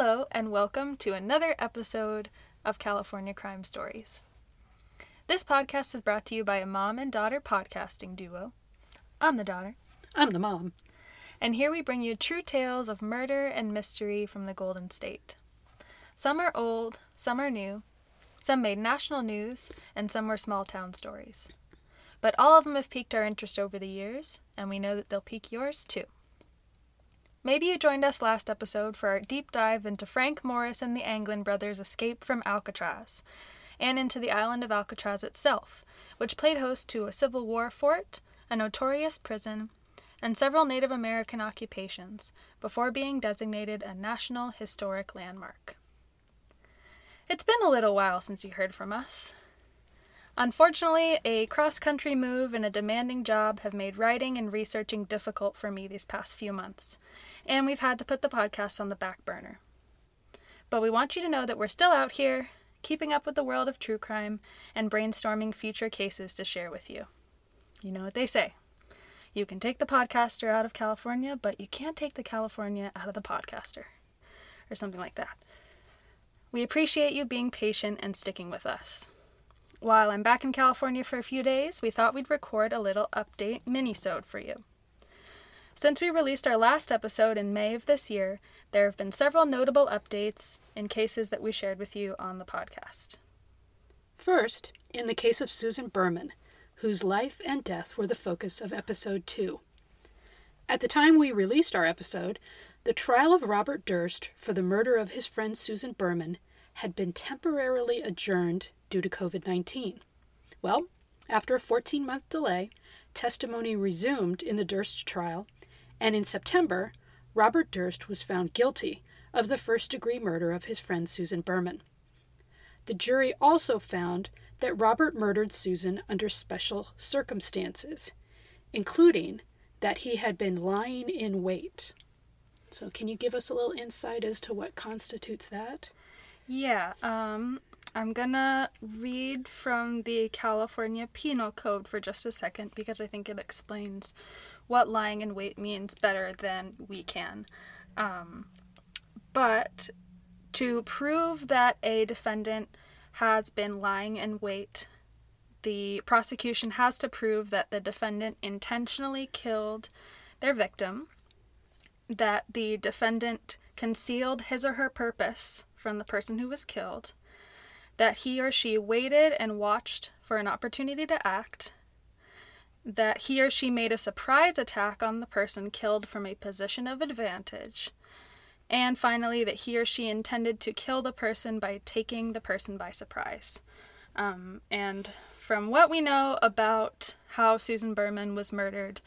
Hello, and welcome to another episode of California Crime Stories. This podcast is brought to you by a mom and daughter podcasting duo. I'm the daughter, I'm the mom. and here we bring you true tales of murder and mystery from the Golden State. Some are old, some are new, some made national news, and some were small town stories. But all of them have piqued our interest over the years, and we know that they'll pique yours too. Maybe you joined us last episode for our deep dive into Frank Morris and the Anglin brothers' escape from Alcatraz, and into the island of Alcatraz itself, which played host to a Civil War fort, a notorious prison, and several Native American occupations before being designated a National Historic Landmark. It's been a little while since you heard from us. Unfortunately, a cross country move and a demanding job have made writing and researching difficult for me these past few months, and we've had to put the podcast on the back burner. But we want you to know that we're still out here, keeping up with the world of true crime and brainstorming future cases to share with you. You know what they say you can take the podcaster out of California, but you can't take the California out of the podcaster, or something like that. We appreciate you being patient and sticking with us. While I'm back in California for a few days, we thought we'd record a little update mini-sode for you. Since we released our last episode in May of this year, there have been several notable updates in cases that we shared with you on the podcast. First, in the case of Susan Berman, whose life and death were the focus of episode 2. At the time we released our episode, the trial of Robert Durst for the murder of his friend Susan Berman had been temporarily adjourned due to COVID 19. Well, after a 14 month delay, testimony resumed in the Durst trial, and in September, Robert Durst was found guilty of the first degree murder of his friend Susan Berman. The jury also found that Robert murdered Susan under special circumstances, including that he had been lying in wait. So, can you give us a little insight as to what constitutes that? Yeah, um, I'm gonna read from the California Penal Code for just a second because I think it explains what lying in wait means better than we can. Um, but to prove that a defendant has been lying in wait, the prosecution has to prove that the defendant intentionally killed their victim, that the defendant concealed his or her purpose from the person who was killed, that he or she waited and watched for an opportunity to act, that he or she made a surprise attack on the person killed from a position of advantage, and finally, that he or she intended to kill the person by taking the person by surprise. Um, and from what we know about how Susan Berman was murdered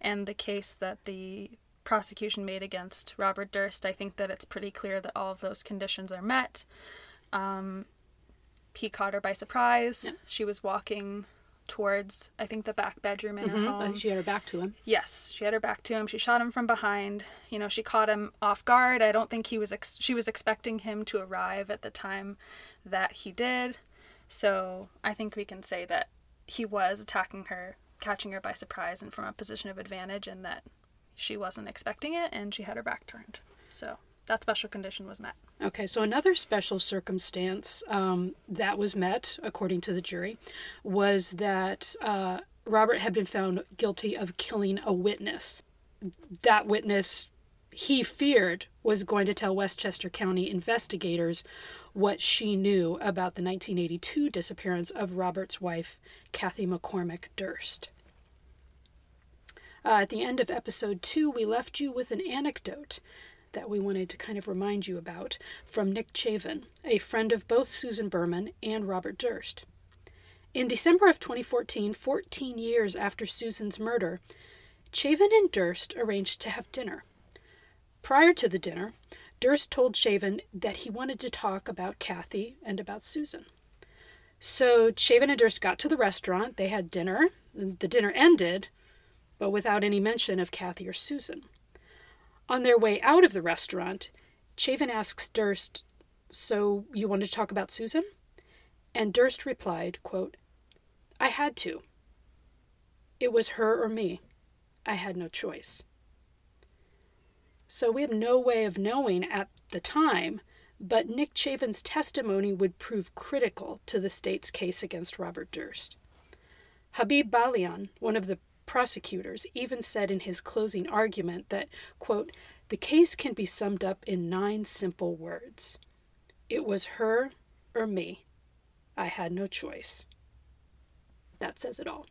and the case that the prosecution made against Robert Durst, I think that it's pretty clear that all of those conditions are met. Um, he caught her by surprise. Yeah. She was walking towards, I think, the back bedroom in her Mhm, home. I think she had her back to him. Yes, she had her back to him. She shot him from behind. You know, she caught him off guard. I don't think he was ex- she was expecting him to arrive at the time that he did. So, I think we can say that he was attacking her, catching her by surprise and from a position of advantage and that she wasn't expecting it and she had her back turned. So, that special condition was met. Okay, so another special circumstance um, that was met, according to the jury, was that uh, Robert had been found guilty of killing a witness. That witness, he feared, was going to tell Westchester County investigators what she knew about the 1982 disappearance of Robert's wife, Kathy McCormick Durst. Uh, at the end of episode two, we left you with an anecdote that we wanted to kind of remind you about from Nick Chavin, a friend of both Susan Berman and Robert Durst. In December of 2014, 14 years after Susan's murder, Chavin and Durst arranged to have dinner. Prior to the dinner, Durst told Chavin that he wanted to talk about Kathy and about Susan. So Chavin and Durst got to the restaurant, they had dinner, the dinner ended, but without any mention of Kathy or Susan. On their way out of the restaurant, Chavin asks Durst, So you wanted to talk about Susan? And Durst replied, quote, I had to. It was her or me. I had no choice. So we have no way of knowing at the time, but Nick Chavin's testimony would prove critical to the state's case against Robert Durst. Habib Balian, one of the prosecutors, even said in his closing argument that, quote, the case can be summed up in nine simple words. It was her or me. I had no choice. That says it all.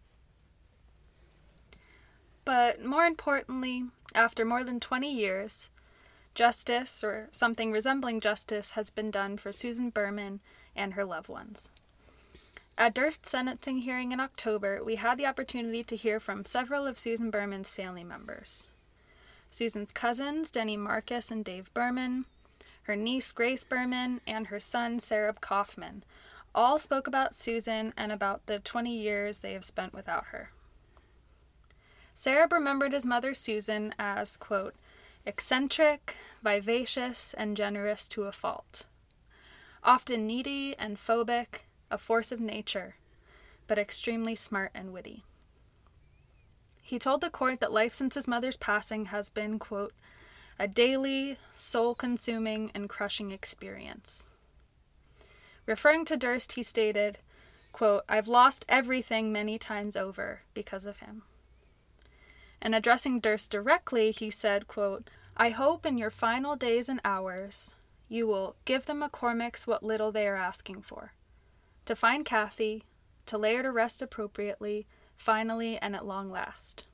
But more importantly, after more than 20 years, justice, or something resembling justice, has been done for Susan Berman and her loved ones. At Durst's sentencing hearing in October, we had the opportunity to hear from several of Susan Berman's family members. Susan's cousins, Denny Marcus and Dave Berman, her niece Grace Berman, and her son Sareb Kaufman, all spoke about Susan and about the 20 years they have spent without her. Sareb remembered his mother Susan as, quote, eccentric, vivacious, and generous to a fault. Often needy and phobic, a force of nature, but extremely smart and witty. He told the court that life since his mother's passing has been, quote, a daily, soul consuming, and crushing experience. Referring to Durst, he stated, quote, I've lost everything many times over because of him. And addressing Durst directly, he said, quote, I hope in your final days and hours you will give the McCormicks what little they are asking for. To find Kathy, to lay her to rest appropriately, finally and at long last.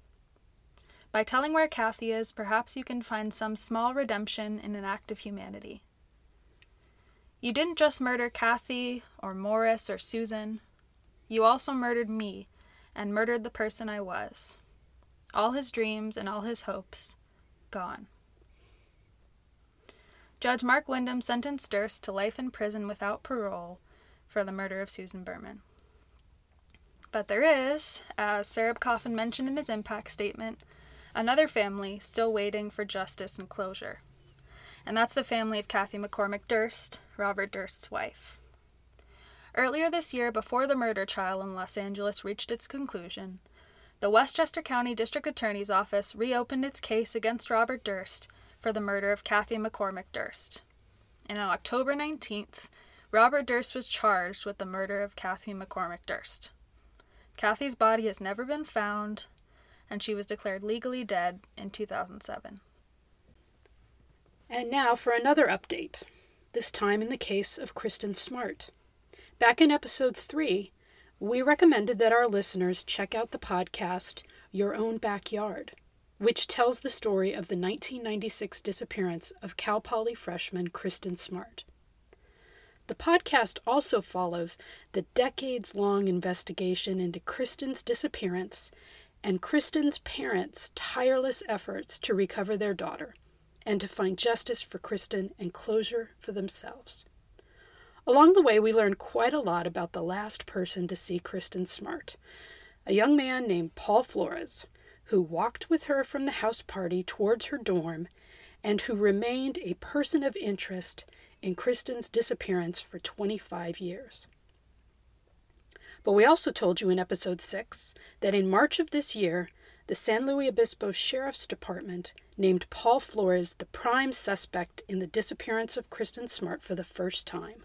By telling where Kathy is, perhaps you can find some small redemption in an act of humanity. You didn't just murder Kathy, or Morris, or Susan. You also murdered me, and murdered the person I was all his dreams and all his hopes gone. Judge Mark Windham sentenced Durst to life in prison without parole for the murder of Susan Berman. But there is, as Sareb Kaufman mentioned in his impact statement, another family still waiting for justice and closure. And that's the family of Kathy McCormick Durst, Robert Durst's wife. Earlier this year, before the murder trial in Los Angeles reached its conclusion, the Westchester County District Attorney's Office reopened its case against Robert Durst for the murder of Kathy McCormick Durst. And on October 19th, Robert Durst was charged with the murder of Kathy McCormick Durst. Kathy's body has never been found, and she was declared legally dead in 2007. And now for another update, this time in the case of Kristen Smart. Back in episode 3, we recommended that our listeners check out the podcast Your Own Backyard, which tells the story of the 1996 disappearance of Cal Poly freshman Kristen Smart. The podcast also follows the decades long investigation into Kristen's disappearance and Kristen's parents' tireless efforts to recover their daughter and to find justice for Kristen and closure for themselves. Along the way, we learned quite a lot about the last person to see Kristen Smart, a young man named Paul Flores, who walked with her from the house party towards her dorm and who remained a person of interest in Kristen's disappearance for 25 years. But we also told you in episode 6 that in March of this year, the San Luis Obispo Sheriff's Department named Paul Flores the prime suspect in the disappearance of Kristen Smart for the first time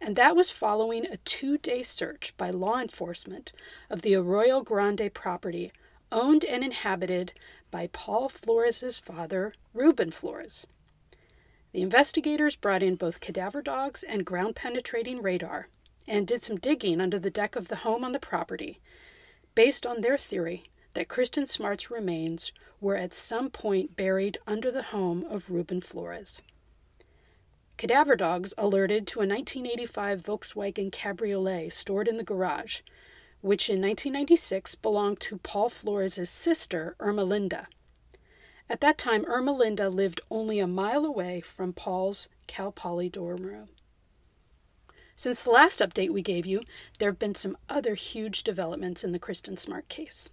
and that was following a two day search by law enforcement of the Arroyo Grande property owned and inhabited by Paul Flores's father, Ruben Flores. The investigators brought in both cadaver dogs and ground penetrating radar and did some digging under the deck of the home on the property, based on their theory that Kristen Smart's remains were at some point buried under the home of Ruben Flores. Cadaver dogs alerted to a 1985 Volkswagen Cabriolet stored in the garage, which in 1996 belonged to Paul Flores' sister, Irma Linda. At that time, Irma Linda lived only a mile away from Paul's Cal Poly dorm room. Since the last update we gave you, there have been some other huge developments in the Kristen Smart case.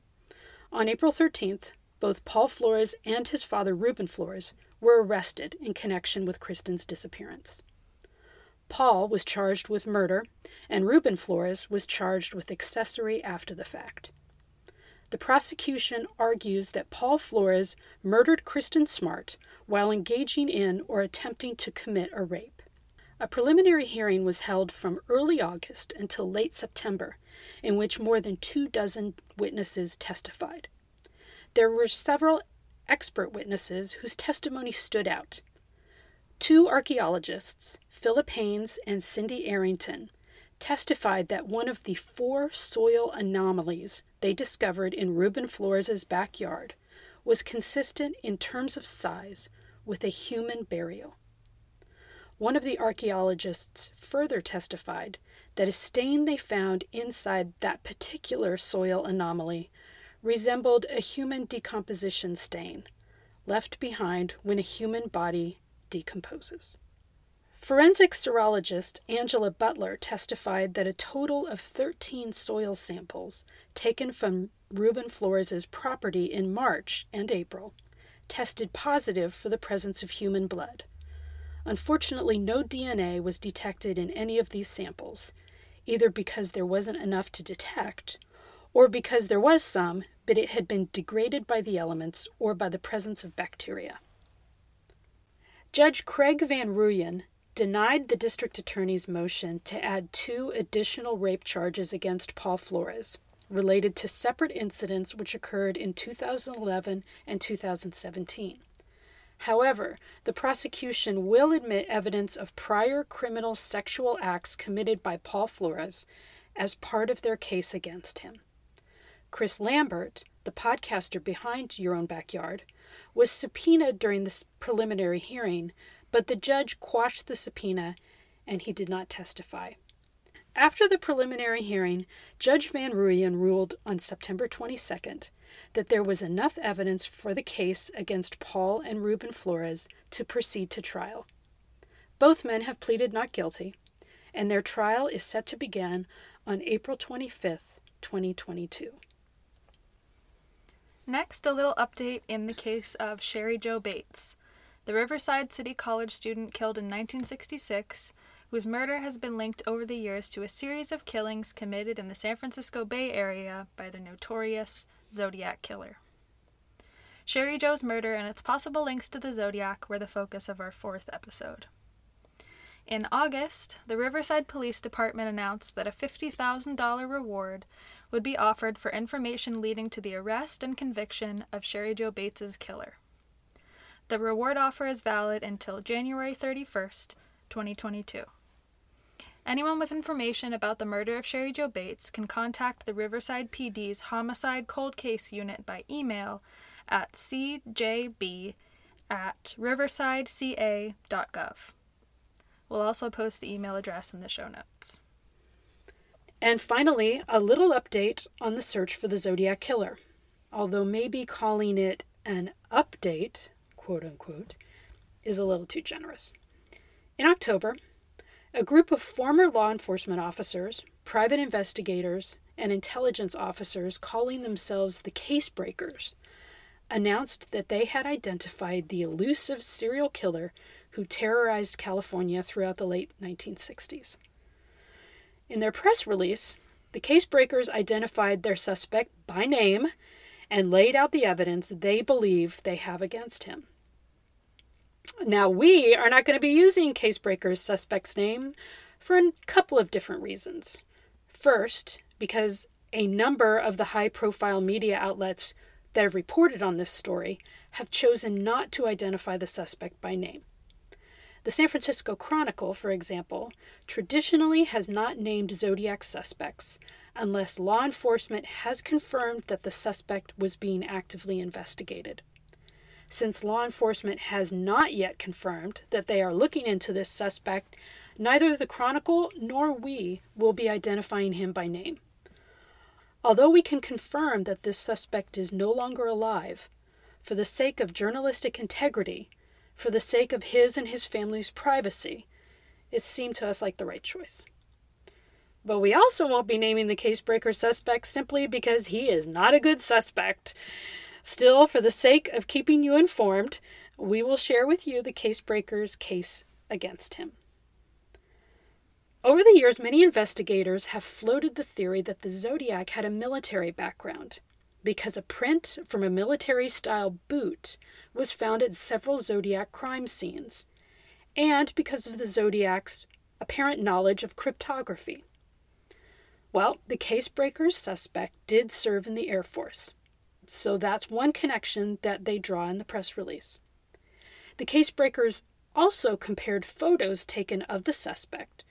On April 13th, both Paul Flores and his father, Ruben Flores, were arrested in connection with Kristen's disappearance. Paul was charged with murder, and Ruben Flores was charged with accessory after the fact. The prosecution argues that Paul Flores murdered Kristen Smart while engaging in or attempting to commit a rape. A preliminary hearing was held from early August until late September, in which more than two dozen witnesses testified. There were several expert witnesses whose testimony stood out. Two archaeologists, Philip Haynes and Cindy Arrington, testified that one of the four soil anomalies they discovered in Ruben Flores's backyard was consistent in terms of size with a human burial. One of the archaeologists further testified that a stain they found inside that particular soil anomaly resembled a human decomposition stain left behind when a human body decomposes. Forensic serologist Angela Butler testified that a total of 13 soil samples taken from Ruben Flores' property in March and April tested positive for the presence of human blood. Unfortunately, no DNA was detected in any of these samples, either because there wasn't enough to detect, or because there was some, but it had been degraded by the elements or by the presence of bacteria. Judge Craig Van Rooyen denied the district attorney's motion to add two additional rape charges against Paul Flores, related to separate incidents which occurred in 2011 and 2017. However, the prosecution will admit evidence of prior criminal sexual acts committed by Paul Flores as part of their case against him. Chris Lambert, the podcaster behind Your Own Backyard, was subpoenaed during the preliminary hearing, but the judge quashed the subpoena and he did not testify. After the preliminary hearing, Judge Van Rooyen ruled on September 22nd that there was enough evidence for the case against Paul and Ruben Flores to proceed to trial. Both men have pleaded not guilty, and their trial is set to begin on April 25th, 2022. Next, a little update in the case of Cheri Jo Bates, the Riverside City College student killed in 1966 whose murder has been linked over the years to a series of killings committed in the San Francisco Bay Area by the notorious Zodiac Killer. Cheri Jo's murder and its possible links to the Zodiac were the focus of our fourth episode. In August, the Riverside Police Department announced that a $50,000 reward would be offered for information leading to the arrest and conviction of Cheri Jo Bates's killer. The reward offer is valid until January 31st, 2022. Anyone with information about the murder of Cheri Jo Bates can contact the Riverside PD's Homicide Cold Case Unit by email at cjb at riversideca.gov. We'll also post the email address in the show notes. And finally, a little update on the search for the Zodiac Killer. Although maybe calling it an update, quote unquote, is a little too generous. In October, a group of former law enforcement officers, private investigators, and intelligence officers calling themselves the Case Breakers announced that they had identified the elusive serial killer who terrorized California throughout the late 1960s. In their press release, the case breakers identified their suspect by name and laid out the evidence they believe they have against him. Now, we are not going to be using Casebreaker's suspect's name for a couple of different reasons. First, because a number of the high profile media outlets that have reported on this story have chosen not to identify the suspect by name. The San Francisco Chronicle, for example, traditionally has not named Zodiac suspects unless law enforcement has confirmed that the suspect was being actively investigated. Since law enforcement has not yet confirmed that they are looking into this suspect, neither the Chronicle nor we will be identifying him by name. Although we can confirm that this suspect is no longer alive, for the sake of journalistic integrity, for the sake of his and his family's privacy, it seemed to us like the right choice. But we also won't be naming the casebreaker suspect simply because he is not a good suspect. Still, for the sake of keeping you informed, we will share with you the casebreaker's case against him. Over the years, many investigators have floated the theory that the Zodiac had a military background. because a print from a military style boot was found at several Zodiac crime scenes, and because of the Zodiac's apparent knowledge of cryptography. Well, the casebreaker's suspect did serve in the Air Force, so that's one connection that they draw in the press release. The casebreakers also compared photos taken of the suspect,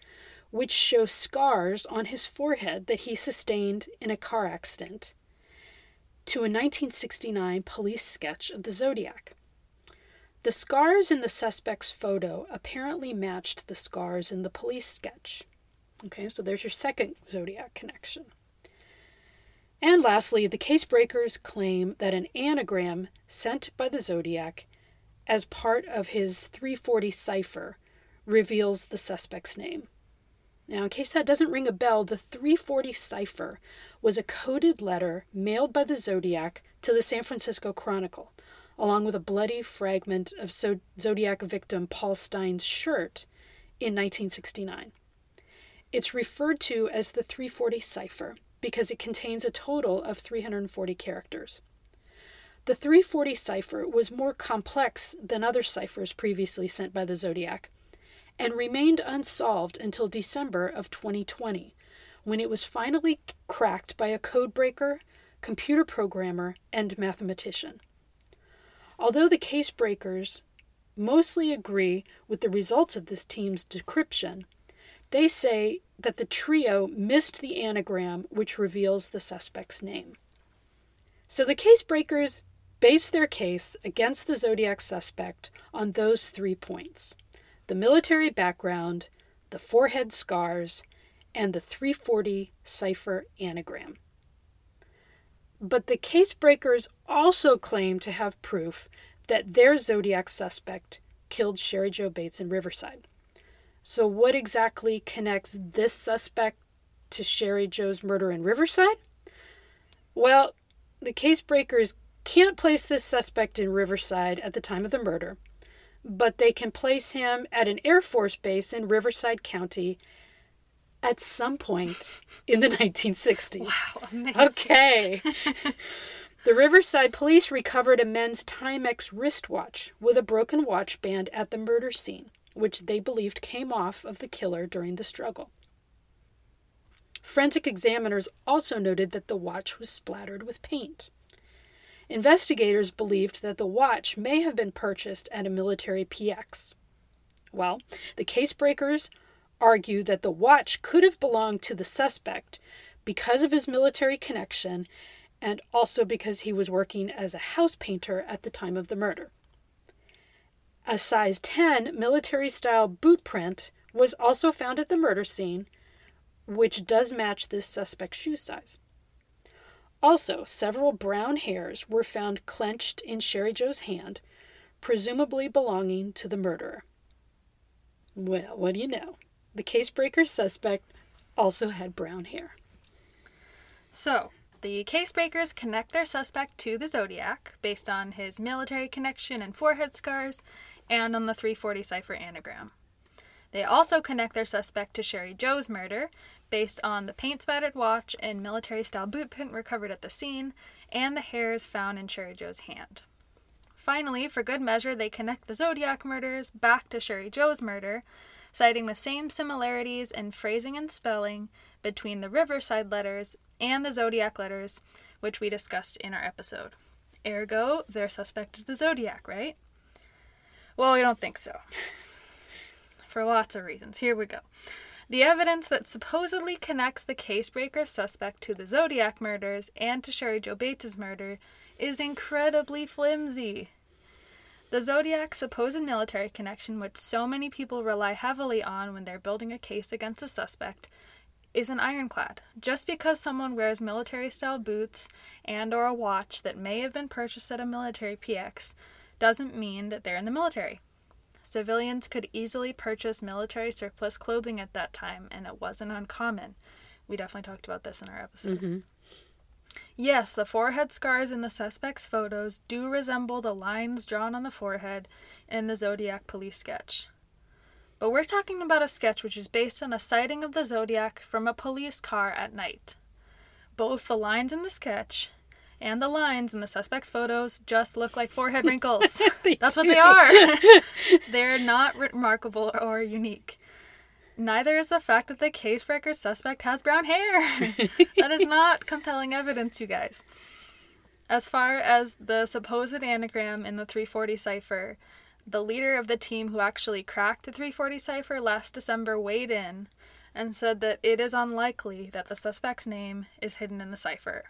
which show scars on his forehead that he sustained in a car accident, to a 1969 police sketch of the Zodiac. The scars in the suspect's photo apparently matched the scars in the police sketch. Okay, so there's your second Zodiac connection. And lastly, the case breakers claim that an anagram sent by the Zodiac as part of his 340 cipher reveals the suspect's name. Now, in case that doesn't ring a bell, the 340 cipher was a coded letter mailed by the Zodiac to the San Francisco Chronicle, along with a bloody fragment of Zodiac victim Paul Stine's shirt in 1969. It's referred to as the 340 cipher because it contains a total of 340 characters. The 340 cipher was more complex than other ciphers previously sent by the Zodiac and remained unsolved until December of 2020, when it was finally cracked by a codebreaker, computer programmer, and mathematician. Although the case breakers mostly agree with the results of this team's decryption, they say that the trio missed the anagram which reveals the suspect's name. So the case breakers base their case against the Zodiac suspect on those three points the military background, the forehead scars, and the 340 cipher anagram. But the case breakers also claim to have proof that their Zodiac suspect killed Cheri Jo Bates in Riverside. So, what exactly connects this suspect to Cheri Jo's murder in Riverside? Well, the case breakers can't place this suspect in Riverside at the time of the murder but they can place him at an Air Force base in Riverside County at some point in the 1960s. Wow, amazing. Okay. the Riverside police recovered a men's Timex wristwatch with a broken watch band at the murder scene, which they believed came off of the killer during the struggle. Forensic examiners also noted that the watch was splattered with paint. Investigators believed that the watch may have been purchased at a military PX. Well, the case breakers argue that the watch could have belonged to the suspect because of his military connection and also because he was working as a house painter at the time of the murder. A size 10 military style boot print was also found at the murder scene, which does match this suspect's shoe size. Also, several brown hairs were found clenched in Cheri Jo's hand, presumably belonging to the murderer. Well, what do you know? The casebreaker suspect also had brown hair. So, the casebreakers connect their suspect to the Zodiac based on his military connection and forehead scars and on the 340 cipher anagram. They also connect their suspect to Cheri Jo's murder based on the paint spattered watch and military style boot print recovered at the scene and the hairs found in Cheri Jo's hand. Finally, for good measure, they connect the Zodiac murders back to Cheri Jo's murder, citing the same similarities in phrasing and spelling between the Riverside letters and the Zodiac letters, which we discussed in our episode. Ergo, their suspect is the Zodiac, right? Well, we don't think so for lots of reasons. Here we go. The evidence that supposedly connects the casebreaker suspect to the Zodiac murders and to Cheri Jo Bates' murder is incredibly flimsy. The Zodiac's supposed military connection, which so many people rely heavily on when they're building a case against a suspect, is an ironclad. Just because someone wears military-style boots and or a watch that may have been purchased at a military PX doesn't mean that they're in the military. Civilians could easily purchase military surplus clothing at that time, and it wasn't uncommon. We definitely talked about this in our episode. Mm-hmm. Yes, the forehead scars in the suspect's photos do resemble the lines drawn on the forehead in the Zodiac police sketch. But we're talking about a sketch which is based on a sighting of the Zodiac from a police car at night. Both the lines in the sketch And the lines in the suspect's photos just look like forehead wrinkles. That's what they are. They're not remarkable or unique. Neither is the fact that the casebreaker suspect has brown hair. that is not compelling evidence, you guys. As far as the supposed anagram in the 340 cipher, the leader of the team who actually cracked the 340 cipher last December weighed in and said that it is unlikely that the suspect's name is hidden in the cipher.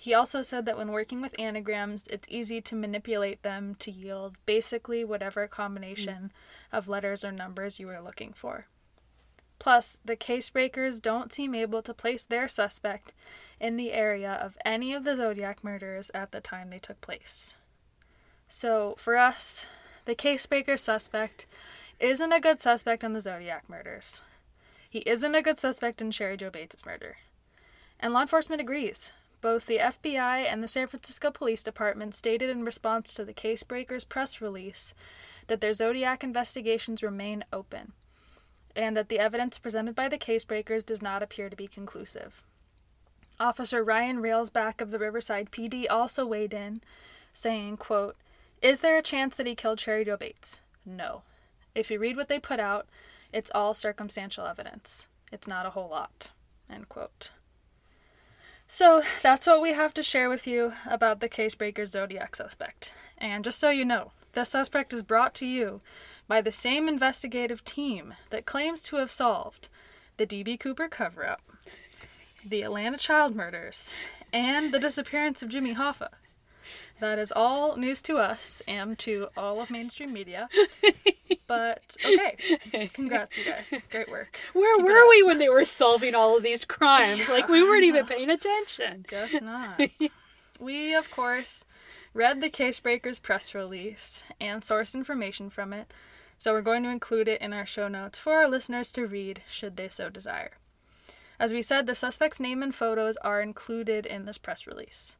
He also said that when working with anagrams, it's easy to manipulate them to yield basically whatever combination of letters or numbers you are looking for. Plus, the case breakers don't seem able to place their suspect in the area of any of the Zodiac murders at the time they took place. So, for us, the case breaker suspect isn't a good suspect in the Zodiac murders. He isn't a good suspect in Cheri Jo Bates' murder. And law enforcement agrees. Both the FBI and the San Francisco Police Department stated in response to the Casebreakers press release that their Zodiac investigations remain open and that the evidence presented by the Casebreakers does not appear to be conclusive. Officer Ryan Railsback of the Riverside PD also weighed in, saying, quote, Is there a chance that he killed Cheri Jo Bates? No. If you read what they put out, it's all circumstantial evidence. It's not a whole lot. End quote. So that's what we have to share with you about the casebreaker Zodiac suspect. And just so you know, the suspect is brought to you by the same investigative team that claims to have solved the D.B. Cooper cover up, the Atlanta child murders, and the disappearance of Jimmy Hoffa. That is all news to us and to all of mainstream media. But okay, congrats, you guys. Great work. Where Keep were we when they were solving all of these crimes? Like we weren't even paying attention. Guess not. we, of course, read the Casebreakers press release and sourced information from it, so we're going to include it in our show notes for our listeners to read should they so desire. As we said, the suspect's name and photos are included in this press release.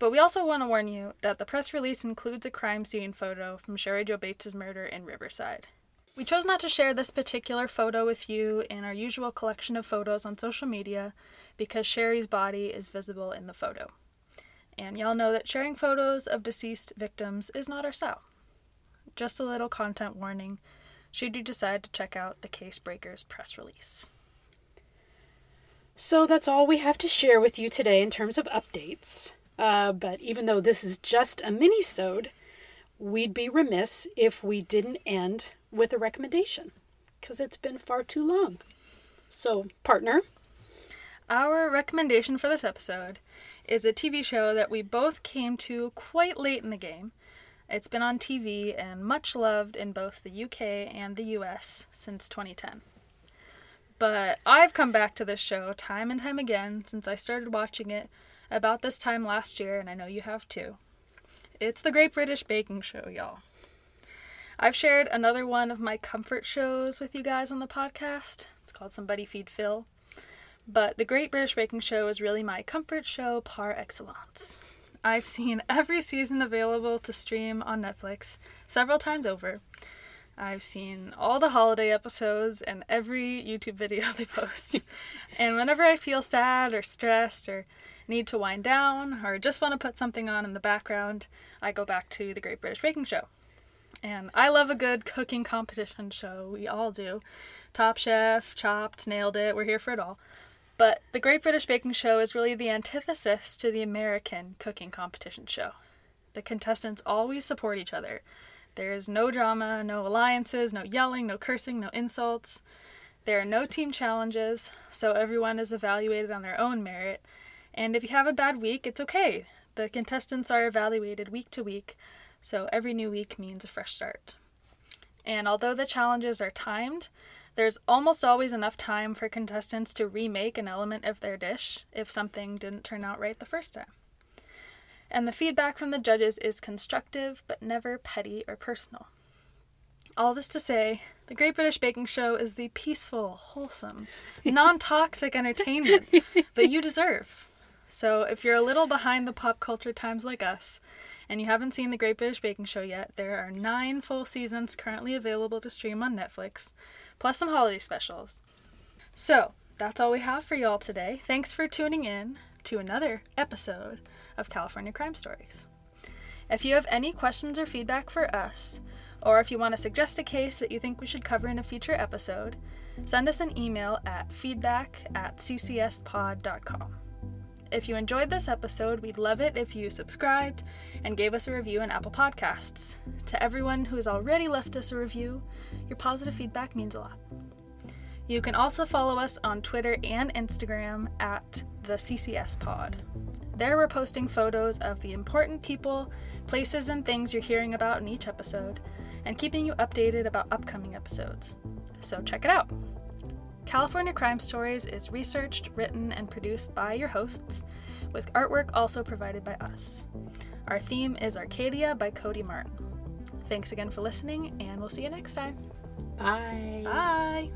But we also want to warn you that the press release includes a crime scene photo from Cheri Jo Bates' murder in Riverside. We chose not to share this particular photo with you in our usual collection of photos on social media because Cheri's body is visible in the photo. And y'all know that sharing photos of deceased victims is not our style. Just a little content warning should you decide to check out the Case Breakers press release. So that's all we have to share with you today in terms of updates. Uh, but even though this is just a mini-sode, we'd be remiss if we didn't end with a recommendation, because it's been far too long. So, partner, Our recommendation for this episode is a TV show that we both came to quite late in the game. It's been on TV and much loved in both the UK and the US since 2010. But I've come back to this show time and time again since I started watching it about this time last year, and I know you have too. It's the Great British Baking Show, y'all. I've shared another one of my comfort shows with you guys on the podcast. It's called Somebody Feed Phil. But The Great British Baking Show is really my comfort show par excellence. I've seen every season available to stream on Netflix several times over. I've seen all the holiday episodes and every YouTube video they post. and whenever I feel sad or stressed or need to wind down or just want to put something on in the background, I go back to The Great British Baking Show. And I love a good cooking competition show. We all do. Top Chef, Chopped, Nailed It, we're here for it all. But the Great British Baking Show is really the antithesis to the American cooking competition show. The contestants always support each other. There's no drama, no alliances, no yelling, no cursing, no insults. There are no team challenges, so everyone is evaluated on their own merit. And if you have a bad week, it's okay. The contestants are evaluated week to week, so every new week means a fresh start. And although the challenges are timed, there's almost always enough time for contestants to remake an element of their dish if something didn't turn out right the first time. And the feedback from the judges is constructive but never petty or personal. All this to say, the Great British Baking Show is the peaceful, wholesome, non toxic entertainment that you deserve. So, if you're a little behind the pop culture times like us, and you haven't seen the Great British Baking Show yet, there are nine full seasons currently available to stream on Netflix, plus some holiday specials. So, that's all we have for y'all today. Thanks for tuning in. To another episode of California Crime Stories. If you have any questions or feedback for us, or if you want to suggest a case that you think we should cover in a future episode, send us an email at feedback at ccspod.com. If you enjoyed this episode, we'd love it if you subscribed and gave us a review in Apple Podcasts. To everyone who has already left us a review, your positive feedback means a lot. You can also follow us on Twitter and Instagram at the CCS Pod. There we're posting photos of the important people, places, and things you're hearing about in each episode, and keeping you updated about upcoming episodes. So check it out. California Crime Stories is researched, written, and produced by your hosts, with artwork also provided by us. Our theme is Arcadia by Cody Martin. Thanks again for listening, and we'll see you next time. Bye. Bye!